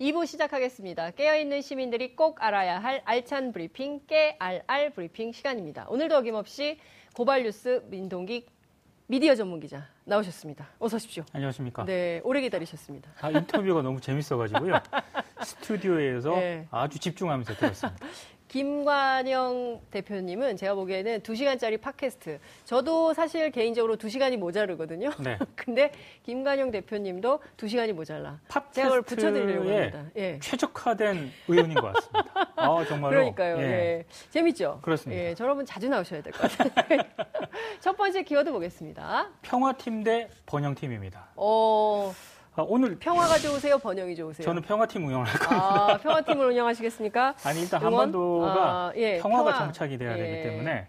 2부 시작하겠습니다. 깨어있는 시민들이 꼭 알아야 할 알찬 브리핑, 깨알알 브리핑 시간입니다. 오늘도 어김없이 고발뉴스 민동기 미디어 전문 기자 나오셨습니다. 어서 오십시오. 안녕하십니까. 네, 오래 기다리셨습니다. 아, 인터뷰가 너무 재밌어가지고요. 스튜디오에서 네. 아주 집중하면서 들었습니다. 김관영 대표님은 제가 보기에는 2시간짜리 팟캐스트. 저도 사실 개인적으로 2시간이 모자르거든요. 네. 근데 김관영 대표님도 2시간이 모자라. 그걸 붙여드리려고 팟캐스트에 합니다. 예. 최적화된 의원인 것 같습니다. 아, 정말로. 그러니까요. 예. 예. 재밌죠? 그렇습니다. 예, 저러분 자주 나오셔야 될 것 같아요. 첫 번째 키워드 보겠습니다. 평화팀 대 번영팀입니다. 어, 아, 오늘 평화가 좋으세요? 번영이 좋으세요? 저는 평화팀 운영을 할 거예요. 아, 평화팀을 운영하시겠습니까? 아니, 일단 응원? 한반도가 아, 예, 평화가 평화. 정착이 돼야 예. 되기 때문에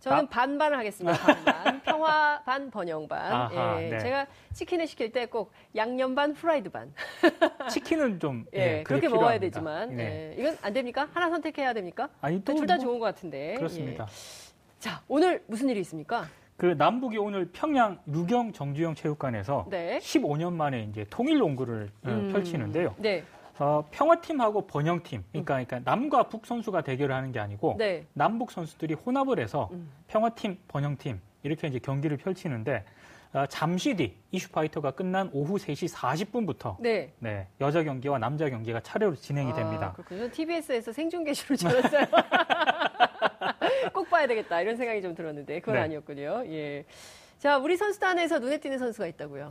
저는 아. 반반을 하겠습니다. 반반. 평화 반, 번영 반. 아하, 예, 네. 제가 치킨을 시킬 때 꼭 양념 반, 프라이드 반. 치킨은 좀 예, 예, 그렇게 먹어야 필요합니다. 되지만 네. 예, 이건 안 됩니까? 하나 선택해야 됩니까? 아니 또 둘 다 뭐- 좋은 것 같은데. 그렇습니다. 예. 자, 오늘 무슨 일이 있습니까? 그 남북이 오늘 평양 유경 정주영 체육관에서 네. 15년 만에 이제 통일 농구를 어, 음. 펼치는데요. 네, 어, 평화팀하고 번영팀, 그러니까, 그러니까 남과 북 선수가 대결을 하는 게 아니고 네. 남북 선수들이 혼합을 해서 음. 평화팀, 번영팀 이렇게 이제 경기를 펼치는데 어, 잠시 뒤 이슈파이터가 끝난 오후 3시 40분부터 네. 네, 여자 경기와 남자 경기가 차례로 진행이 아, 됩니다. 그렇군요. TBS에서 생중계시로 들었어요. 꼭 봐야 되겠다 이런 생각이 좀 들었는데 그건 네. 아니었군요. 예. 자, 우리 선수단에서 눈에 띄는 선수가 있다고요.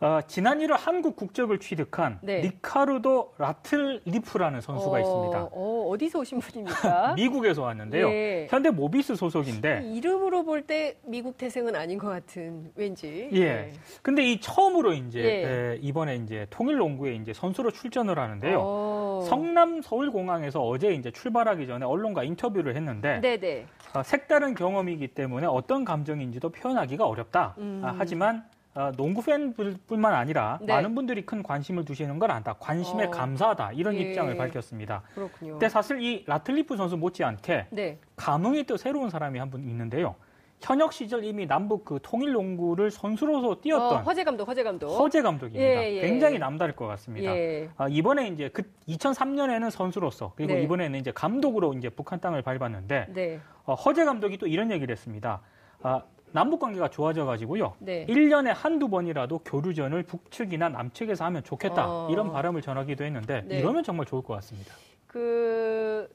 어, 지난 1월 한국 국적을 취득한 네. 리카르도 라틀리프라는 선수가 어, 있습니다. 어, 어디서 오신 분입니까? 미국에서 왔는데요. 예. 현대 모비스 소속인데 이름으로 볼 때 미국 태생은 아닌 것 같은 왠지. 예. 근데 이 처음으로 이제 예. 에, 이번에 이제 통일 농구에 이제 선수로 출전을 하는데요. 어. 성남 서울공항에서 어제 이제 출발하기 전에 언론과 인터뷰를 했는데 네네. 어, 색다른 경험이기 때문에 어떤 감정인지도 표현하기가 어렵다. 음. 아, 하지만 어, 농구 팬뿐만 아니라 네. 많은 분들이 큰 관심을 두시는 걸 안다. 관심에 어. 감사하다. 이런 예. 입장을 밝혔습니다. 그렇군요. 근데 사실 이 라틀리프 선수 못지않게 네. 감흥이 또 새로운 사람이 한 분 있는데요. 현역 시절 이미 남북 그 통일 농구를 선수로서 어, 뛰었던 허재 감독, 허재 감독. 허재 감독입니다. 예, 예. 굉장히 남다를 것 같습니다. 예. 아, 이번에 이제 그 2003년에는 선수로서 그리고 네. 이번에는 이제 감독으로 이제 북한 땅을 밟았는데 네. 어, 허재 감독이 또 이런 얘기를 했습니다. 아, 남북 관계가 좋아져 가지고요. 네. 1년에 한두 번이라도 교류전을 북측이나 남측에서 하면 좋겠다. 어. 이런 바람을 전하기도 했는데 네. 이러면 정말 좋을 것 같습니다. 그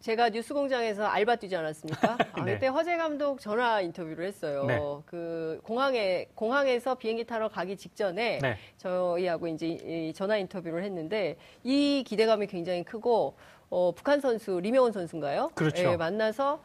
제가 뉴스공장에서 알바 뛰지 않았습니까? 아, 네. 그때 허재 감독 전화 인터뷰를 했어요. 네. 그 공항에 공항에서 비행기 타러 가기 직전에 네. 저희하고 이제 이 전화 인터뷰를 했는데 이 기대감이 굉장히 크고 어, 북한 선수 리명원 선수인가요? 그렇죠. 예, 만나서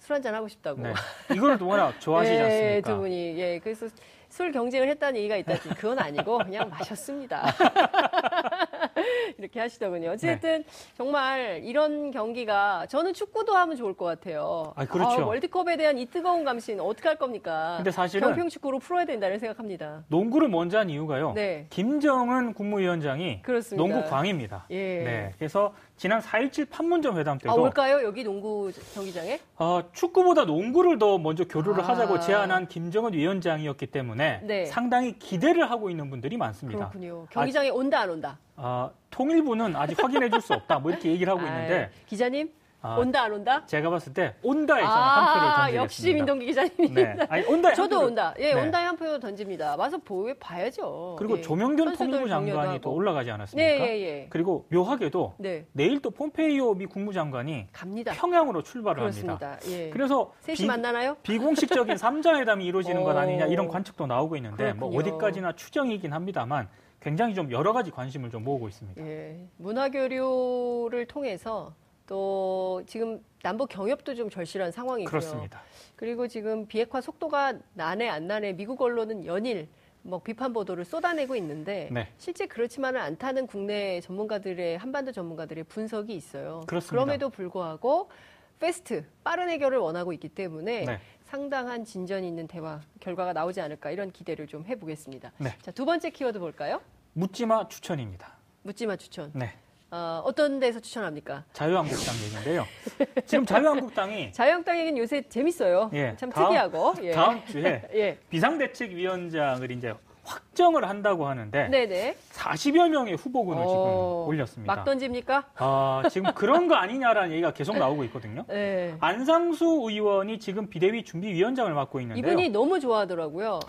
술 한잔 하고 싶다고. 네. 이걸 워낙 좋아하시지 예, 않습니까? 두 분이 예 그래서 술 경쟁을 했다는 얘기가 있다. 그건 아니고 그냥 마셨습니다. 이렇게 하시더군요. 어쨌든 네. 정말 이런 경기가 저는 축구도 하면 좋을 것 같아요. 아, 그렇죠. 월드컵에 대한 이 뜨거운 감신 어떻게 할 겁니까? 근데 사실은 평평 축구로 풀어야 된다는 생각합니다. 농구를 먼저 한 이유가요. 네. 김정은 국무위원장이 그렇습니다. 농구 광입니다. 예. 네. 그래서 지난 4.17 판문점 회담 때도 아 올까요? 여기 농구 경기장에? 어, 축구보다 농구를 더 먼저 교류를 아. 하자고 제안한 김정은 위원장이었기 때문에 네. 상당히 기대를 하고 있는 분들이 많습니다. 그렇군요. 경기장에 온다 안 온다? 아, 통일부는 아직 확인해 줄 수 없다. 뭐 이렇게 얘기를 하고 있는데 아, 기자님 아, 온다 안 온다? 제가 봤을 때 온다에 저는 한 표를 던지겠습니다. 아, 역시 민동기 기자님입니다. 네. 아니, 온다에 한 저도 표를- 온다. 예, 네. 온다에 한 표 던집니다. 와서 보여 봐야죠. 그리고 예. 조명균 통일부 장관이 격려도 또 하고. 올라가지 않았습니까? 네, 예, 예. 그리고 묘하게도 네, 내일 또 폼페이오 미 국무장관이 갑니다. 평양으로 출발을 합니다. 그렇습니다. 예. 그래서 셋이 비- 만나나요? 비공식적인 삼자회담이 이루어지는 건 오. 아니냐 이런 관측도 나오고 있는데 뭐 그렇군요. 어디까지나 추정이긴 합니다만 굉장히 좀 여러 가지 관심을 좀 모으고 있습니다. 예. 문화 교류를 통해서 또 지금 남북 경협도 좀 절실한 상황이고요. 그렇습니다. 그리고 지금 비핵화 속도가 나네 안 나네 미국 언론은 연일 뭐 비판 보도를 쏟아내고 있는데 네. 실제 그렇지만은 않다는 국내 전문가들의 한반도 전문가들의 분석이 있어요. 그렇습니다. 럼에도 불구하고 패스트 빠른 해결을 원하고 있기 때문에 네. 상당한 진전 있는 대화 결과가 나오지 않을까 이런 기대를 좀 해보겠습니다. 네. 자, 두 번째 키워드 볼까요? 묻지마 추천입니다. 묻지마 추천. 네. 어, 어떤 데서 추천합니까? 자유한국당 얘기인데요. 지금 자유한국당이 자유한국당 얘기는 요새 재밌어요. 예, 참 다음- 특이하고. 예. 다음 주에 예. 비상대책위원장을 이제 확 입정을 한다고 하는데 네네. 40여 명의 후보군을 지금 어, 올렸습니다. 막 던집니까? 아, 지금 그런 거 아니냐라는 얘기가 계속 나오고 있거든요. 네. 안상수 의원이 지금 비대위 준비위원장을 맡고 있는데요. 이분이 너무 좋아하더라고요.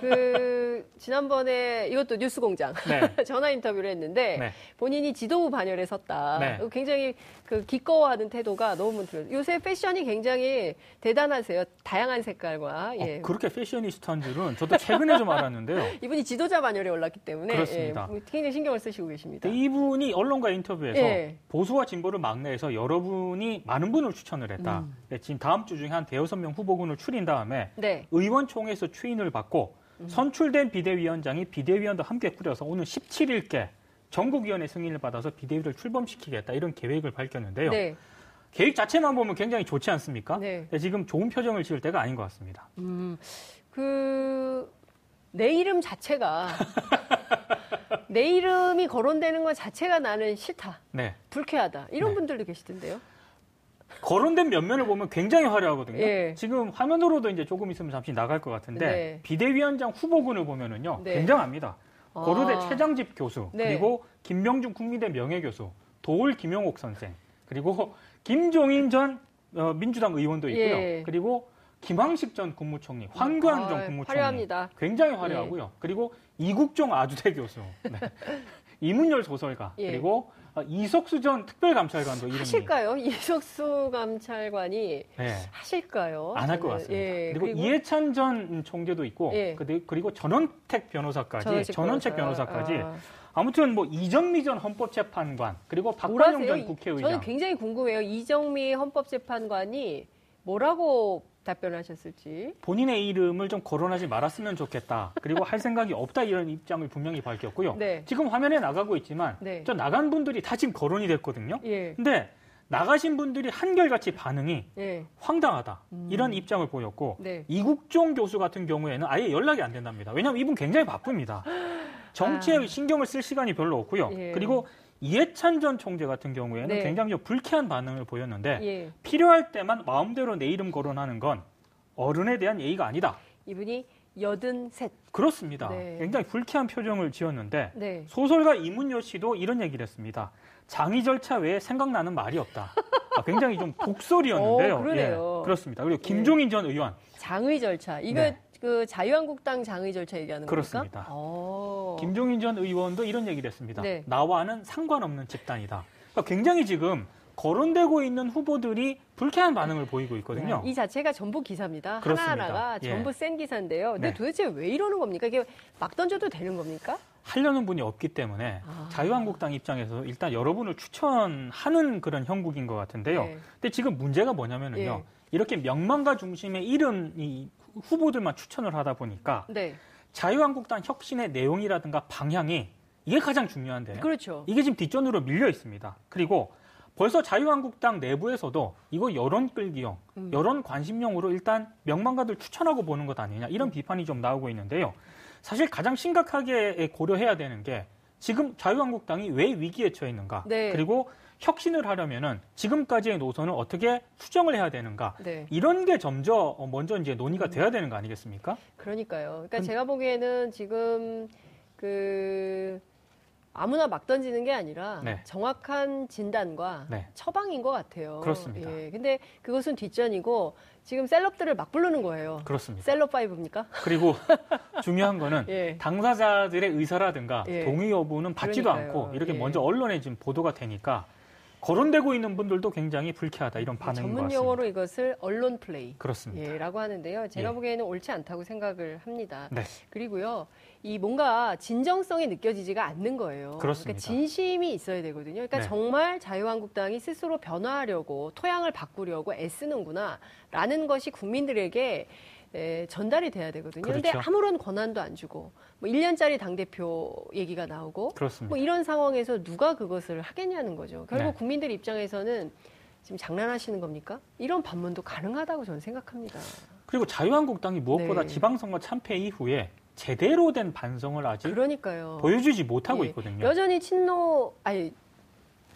그 지난번에 이것도 뉴스공장 네. 전화 인터뷰를 했는데 네. 본인이 지도부 반열에 섰다. 네. 굉장히 그 기꺼워하는 태도가 너무 들어요. 요새 패션이 굉장히 대단하세요. 다양한 색깔과 예. 어, 그렇게 패셔니스트한 줄은 저도 최근에 좀 알았는데요. 이분이 지도자 반열에 올랐기 때문에 그렇습니다. 예, 굉장히 신경을 쓰시고 계십니다. 이분이 언론과 인터뷰에서 예. 보수와 진보를 막내해서 여러분이 많은 분을 추천을 했다. 음. 네, 지금 다음 주 중에 한 대여섯 명 후보군을 추린 다음에 네. 의원총회에서 추인을 받고 음. 선출된 비대위원장이 비대위원도 함께 꾸려서 오늘 17일께 전국위원회 승인을 받아서 비대위를 출범시키겠다 이런 계획을 밝혔는데요. 네. 계획 자체만 보면 굉장히 좋지 않습니까? 네. 지금 좋은 표정을 지을 때가 아닌 것 같습니다. 음, 그, 내 이름 자체가, 내 이름이 거론되는 것 자체가 나는 싫다. 네. 불쾌하다. 이런 네. 분들도 계시던데요. 거론된 면면을 보면 굉장히 화려하거든요. 예. 지금 화면으로도 이제 조금 있으면 잠시 나갈 것 같은데 네. 비대위원장 후보군을 보면은요 네. 굉장합니다. 고려대 아. 최장집 교수 네. 그리고 김명중 국민대 명예교수 도울 김용옥 선생 그리고 김종인 전 어, 민주당 의원도 있고요. 예. 그리고 김황식 전 국무총리, 황교안 아, 전 국무총리 화려합니다. 굉장히 화려하고요. 그리고 이국종 아주대 교수, 네. 이문열 소설가 예. 그리고 어, 이석수 전 특별감찰관도 이름이 하실까요? 이석수 감찰관이 네. 하실까요? 안 할 것 같습니다. 예, 그리고, 이해찬 전 총재도 있고 예. 그리- 그리고 전원택 변호사까지 전원책 변호사. 변호사까지 아. 아무튼 뭐 이정미 전 헌법재판관 그리고 박관영? 전 국회의장 저는 굉장히 궁금해요. 이정미 헌법재판관이 뭐라고 답변하셨을지. 본인의 이름을 좀 거론하지 말았으면 좋겠다. 그리고 할 생각이 없다 이런 입장을 분명히 밝혔고요. 네. 지금 화면에 나가고 있지만 네. 저 나간 분들이 다 지금 거론이 됐거든요. 예. 근데 나가신 분들이 한결같이 반응이 예. 황당하다 이런 입장을 보였고 네. 이국종 교수 같은 경우에는 아예 연락이 안 된답니다. 왜냐하면 이분 굉장히 바쁩니다. 정치에 아. 신경을 쓸 시간이 별로 없고요. 예. 그리고 이해찬 전 총재 같은 경우에는 네. 굉장히 좀 불쾌한 반응을 보였는데 예. 필요할 때만 마음대로 내 이름 거론하는 건 어른에 대한 예의가 아니다. 이분이 여든 셋. 그렇습니다. 네. 굉장히 불쾌한 표정을 지었는데 네. 소설가 이문여 씨도 이런 얘기를 했습니다. 장의 절차 외에 생각나는 말이 없다. 아, 굉장히 좀 독설이었는데요. 오, 그러네요. 예, 그렇습니다. 그리고 김종인 전 의원 장의 절차. 이거 네. 그 자유한국당 장의 절차 얘기하는 그렇습니다. 겁니까? 오. 김종인 전 의원도 이런 얘기를 했습니다. 네. 나와는 상관없는 집단이다. 그러니까 굉장히 지금 거론되고 있는 후보들이 불쾌한 반응을 보이고 있거든요. 이 자체가 전부 기사입니다. 그렇습니다. 하나하나가 예. 전부 센 기사인데요. 근데 네. 도대체 왜 이러는 겁니까? 이게 막 던져도 되는 겁니까? 하려는 분이 없기 때문에 아. 자유한국당 입장에서 일단 여러분을 추천하는 그런 형국인 것 같은데요. 네. 근데 지금 문제가 뭐냐면은요. 예. 이렇게 명망가 중심의 이름 이 후보들만 추천을 하다 보니까 네. 자유한국당 혁신의 내용이라든가 방향이 이게 가장 중요한데 그렇죠. 이게 지금 뒷전으로 밀려 있습니다. 그리고 벌써 자유한국당 내부에서도 이거 여론 끌기용, 음. 여론 관심용으로 일단 명망가들 추천하고 보는 것 아니냐 이런 비판이 좀 나오고 있는데요. 사실 가장 심각하게 고려해야 되는 게 지금 자유한국당이 왜 위기에 처해 있는가, 네. 그리고 혁신을 하려면은 지금까지의 노선을 어떻게 수정을 해야 되는가 네. 이런 게 점저 먼저 이제 논의가 돼야 되는 거 아니겠습니까? 그러니까요. 그러니까 근- 제가 보기에는 지금 그 아무나 막 던지는 게 아니라 네. 정확한 진단과 네. 처방인 것 같아요. 그렇습니다. 예. 근데 그것은 뒷전이고 지금 셀럽들을 막 부르는 거예요. 그렇습니다. 셀럽 파이브입니까? 그리고 중요한 거는 예. 당사자들의 의사라든가 예. 동의 여부는 받지도 그러니까요. 않고 이렇게 예. 먼저 언론에 지금 보도가 되니까 거론되고 있는 분들도 굉장히 불쾌하다 이런 반응인 것 전문. 용어로 이것을 언론 플레이. 그렇습니다. 예, 라고 하는데요. 제가 예. 보기에는 옳지 않다고 생각을 합니다. 네. 그리고요, 이 뭔가 진정성이 느껴지지가 않는 거예요. 그렇습니다. 러니까 진심이 있어야 되거든요. 그러니까 네. 정말 자유한국당이 스스로 변화하려고 토양을 바꾸려고 애쓰는구나, 라는 것이 국민들에게 에, 전달이 돼야 되거든요. 근데 그렇죠. 아무런 권한도 안 주고, 뭐 1년짜리 당 대표 얘기가 나오고, 그렇습니다. 뭐 이런 상황에서 누가 그것을 하겠냐는 거죠. 결국 네. 국민들 입장에서는 지금 장난하시는 겁니까? 이런 반문도 가능하다고 저는 생각합니다. 그리고 자유한국당이 무엇보다 네. 지방선거 참패 이후에 제대로 된 반성을 아직 그러니까요. 보여주지 못하고 예. 있거든요. 여전히 친노 아니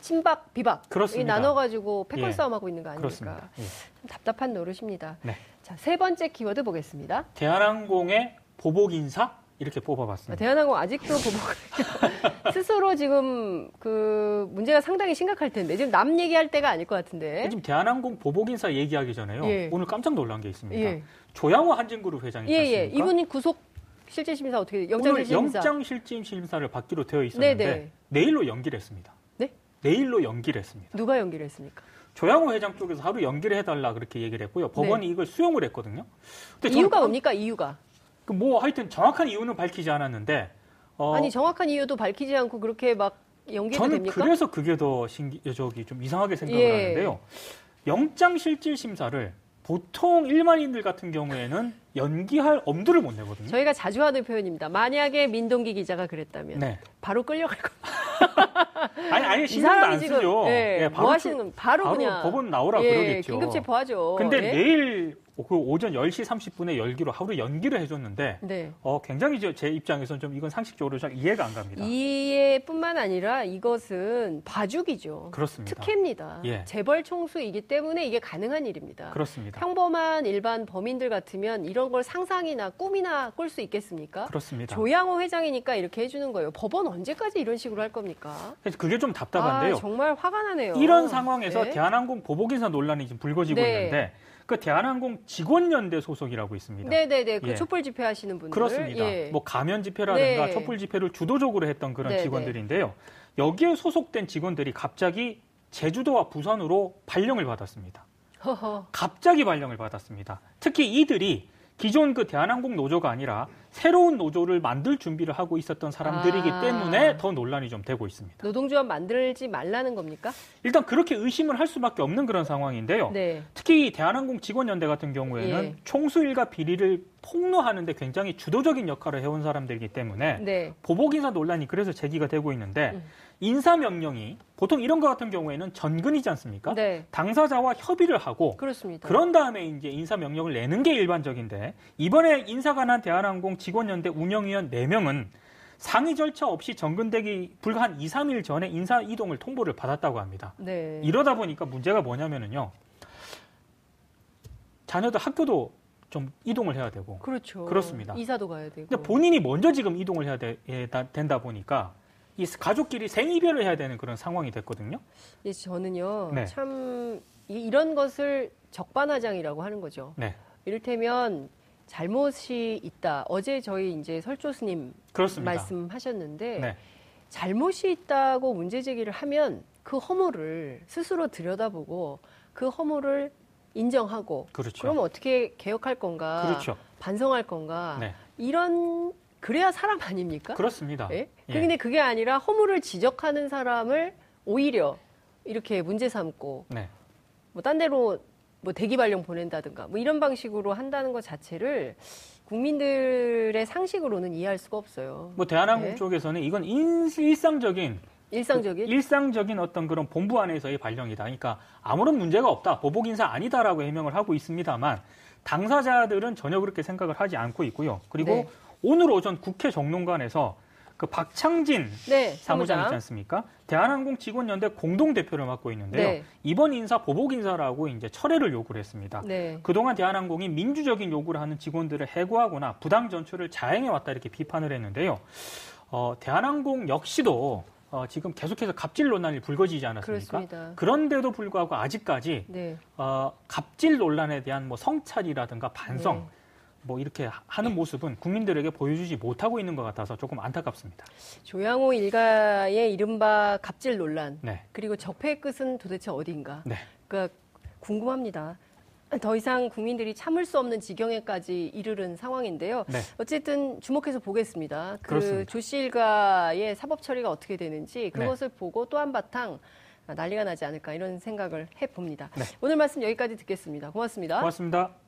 친박 비박 그렇습니다. 이 나눠가지고 패권 예. 싸움하고 있는 거 아닙니까? 예. 참 답답한 노릇입니다. 네. 자 세 번째 키워드 보겠습니다. 대한항공의 보복 인사 이렇게 뽑아봤습니다. 대한항공 아직도 보복 스스로 지금 그 문제가 상당히 심각할 텐데 지금 남 얘기할 때가 아닐 것 같은데. 지금 대한항공 보복 인사 얘기하기 전에요. 예. 오늘 깜짝 놀란 게 있습니다. 예. 조양호 한진그룹 회장이 예, 예. 이분이 구속 실질 심사 어떻게 돼요? 영장 오늘 실질 심사. 영장 실질 심사를 받기로 되어 있었는데 네네. 내일로 연기를 했습니다. 네? 내일로 연기를 했습니다. 누가 연기를 했습니까? 조양호 회장 쪽에서 하루 연기를 해달라 그렇게 얘기를 했고요. 법원이 이걸 수용을 했거든요. 네. 이유가 깜- 뭡니까? 이유가. 그뭐 하여튼 정확한 이유는 밝히지 않았는데 어, 아니 정확한 이유도 밝히지 않고 그렇게 막 연기도 저는 됩니까? 그래서 그게 더 신기 저기 좀 이상하게 생각을 예. 하는데요. 영장 실질 심사를 보통 일반인들 같은 경우에는 연기할 엄두를 못 내거든요. 저희가 자주 하는 표현입니다. 만약에 민동기 기자가 그랬다면 네. 바로 끌려갈 겁니다. 아니 아니 이 신경도 안 쓰죠. 예, 예, 뭐 하시는 건 바로, 바로 그냥 법원 나오라 예, 그러겠죠. 긴급 체포하죠. 근데 예? 내일 그 오전 10시 30분에 열기로 하루 연기를 해줬는데 네. 어, 굉장히 저- 제 입장에서는 좀 이건 상식적으로 잘 이해가 안 갑니다. 이해뿐만 아니라 이것은 봐주기죠. 그렇습니다. 특혜입니다. 예. 재벌 총수이기 때문에 이게 가능한 일입니다. 그렇습니다. 평범한 일반 범인들 같으면 이런 걸 상상이나 꿈이나 꿀 수 있겠습니까? 그렇습니다. 조양호 회장이니까 이렇게 해주는 거예요. 법원 언제까지 이런 식으로 할 겁니까? 그래서 그게 좀 답답한데요. 아, 정말 화가 나네요. 이런 상황에서 네. 대한항공 보복인사 논란이 지금 불거지고 네. 있는데 그 대한항공 직원연대 소속이라고 있습니다. 네네네. 그 예. 촛불 집회 하시는 분들. 그렇습니다. 예. 뭐 가면 집회라든가 네. 촛불 집회를 주도적으로 했던 그런 네, 직원들인데요. 여기에 소속된 직원들이 갑자기 제주도와 부산으로 발령을 받았습니다. 허허. 갑자기 발령을 받았습니다. 특히 이들이 기존 그 대한항공 노조가 아니라 새로운 노조를 만들 준비를 하고 있었던 사람들이기 아. 때문에 더 논란이 좀 되고 있습니다. 노동조합 만들지 말라는 겁니까? 일단 그렇게 의심을 할 수밖에 없는 그런 상황인데요. 네. 특히 대한항공 직원연대 같은 경우에는 예. 총수 일가 비리를 폭로하는데 굉장히 주도적인 역할을 해온 사람들이기 때문에 네. 보복 인사 논란이 그래서 제기가 되고 있는데 음. 인사 명령이 보통 이런 것 같은 경우에는 전근이지 않습니까? 네. 당사자와 협의를 하고 그렇습니다. 그런 다음에 이제 인사 명령을 내는 게 일반적인데 이번에 인사가 난 대한항공 직원연대 운영위원 4명은 상의 절차 없이 정근되기 불과 한 2, 3일 전에 인사 이동을 통보를 받았다고 합니다. 네. 이러다 보니까 문제가 뭐냐면은요. 자녀들 학교도 좀 이동을 해야 되고. 그렇죠. 그렇습니다. 이사도 가야 되고. 근데 본인이 먼저 지금 이동을 해야 되, 된다 보니까 이 가족끼리 생이별을 해야 되는 그런 상황이 됐거든요. 예, 저는요. 네. 참 이- 이런 것을 적반하장이라고 하는 거죠. 네. 이를테면 잘못이 있다. 어제 저희 이제 설조 스님 그렇습니다. 말씀하셨는데 네. 잘못이 있다고 문제 제기를 하면 그 허물을 스스로 들여다보고 그 허물을 인정하고 그렇죠. 그럼 어떻게 개혁할 건가 그렇죠. 반성할 건가 네. 이런 그래야 사람 아닙니까? 그렇습니다. 예? 예. 근데 그게 아니라 허물을 지적하는 사람을 오히려 이렇게 문제 삼고 네. 뭐딴 데로 뭐 대기 발령 보낸다든가 뭐 이런 방식으로 한다는 것 자체를 국민들의 상식으로는 이해할 수가 없어요. 뭐 대한항공 네. 쪽에서는 이건 인- 일상적인 일상적인 일상적인 어떤 그런 본부 안에서의 발령이다. 그러니까 아무런 문제가 없다. 보복 인사 아니다라고 해명을 하고 있습니다만 당사자들은 전혀 그렇게 생각을 하지 않고 있고요. 그리고 네. 오늘 오전 국회 정론관에서 그 박창진 네, 사무장 있지. 않습니까? 대한항공 직원연대 공동 대표를 맡고 있는데요. 네. 이번 인사 보복 인사라고 이제 철회를 요구를 했습니다. 네. 그동안 대한항공이 민주적인 요구를 하는 직원들을 해고하거나 부당 전출을 자행해 왔다 이렇게 비판을 했는데요. 어, 대한항공 역시도 어, 지금 계속해서 갑질 논란이 불거지지 않았습니까? 그렇습니다. 그런데도 불구하고 아직까지 네. 어, 갑질 논란에 대한 뭐 성찰이라든가 반성 네. 뭐 이렇게 하는 모습은 국민들에게 보여주지 못하고 있는 것 같아서 조금 안타깝습니다. 조양호 일가의 이른바 갑질 논란 네, 그리고 적폐의 끝은 도대체 어디인가? 네, 그러니까 궁금합니다. 더 이상 국민들이 참을 수 없는 지경에까지 이르른 상황인데요. 네. 어쨌든 주목해서 보겠습니다. 그 그렇습니다. 조씨 일가의 사법 처리가 어떻게 되는지 네. 그것을 보고 또 한바탕 난리가 나지 않을까 이런 생각을 해봅니다. 네. 오늘 말씀 여기까지 듣겠습니다. 고맙습니다. 고맙습니다.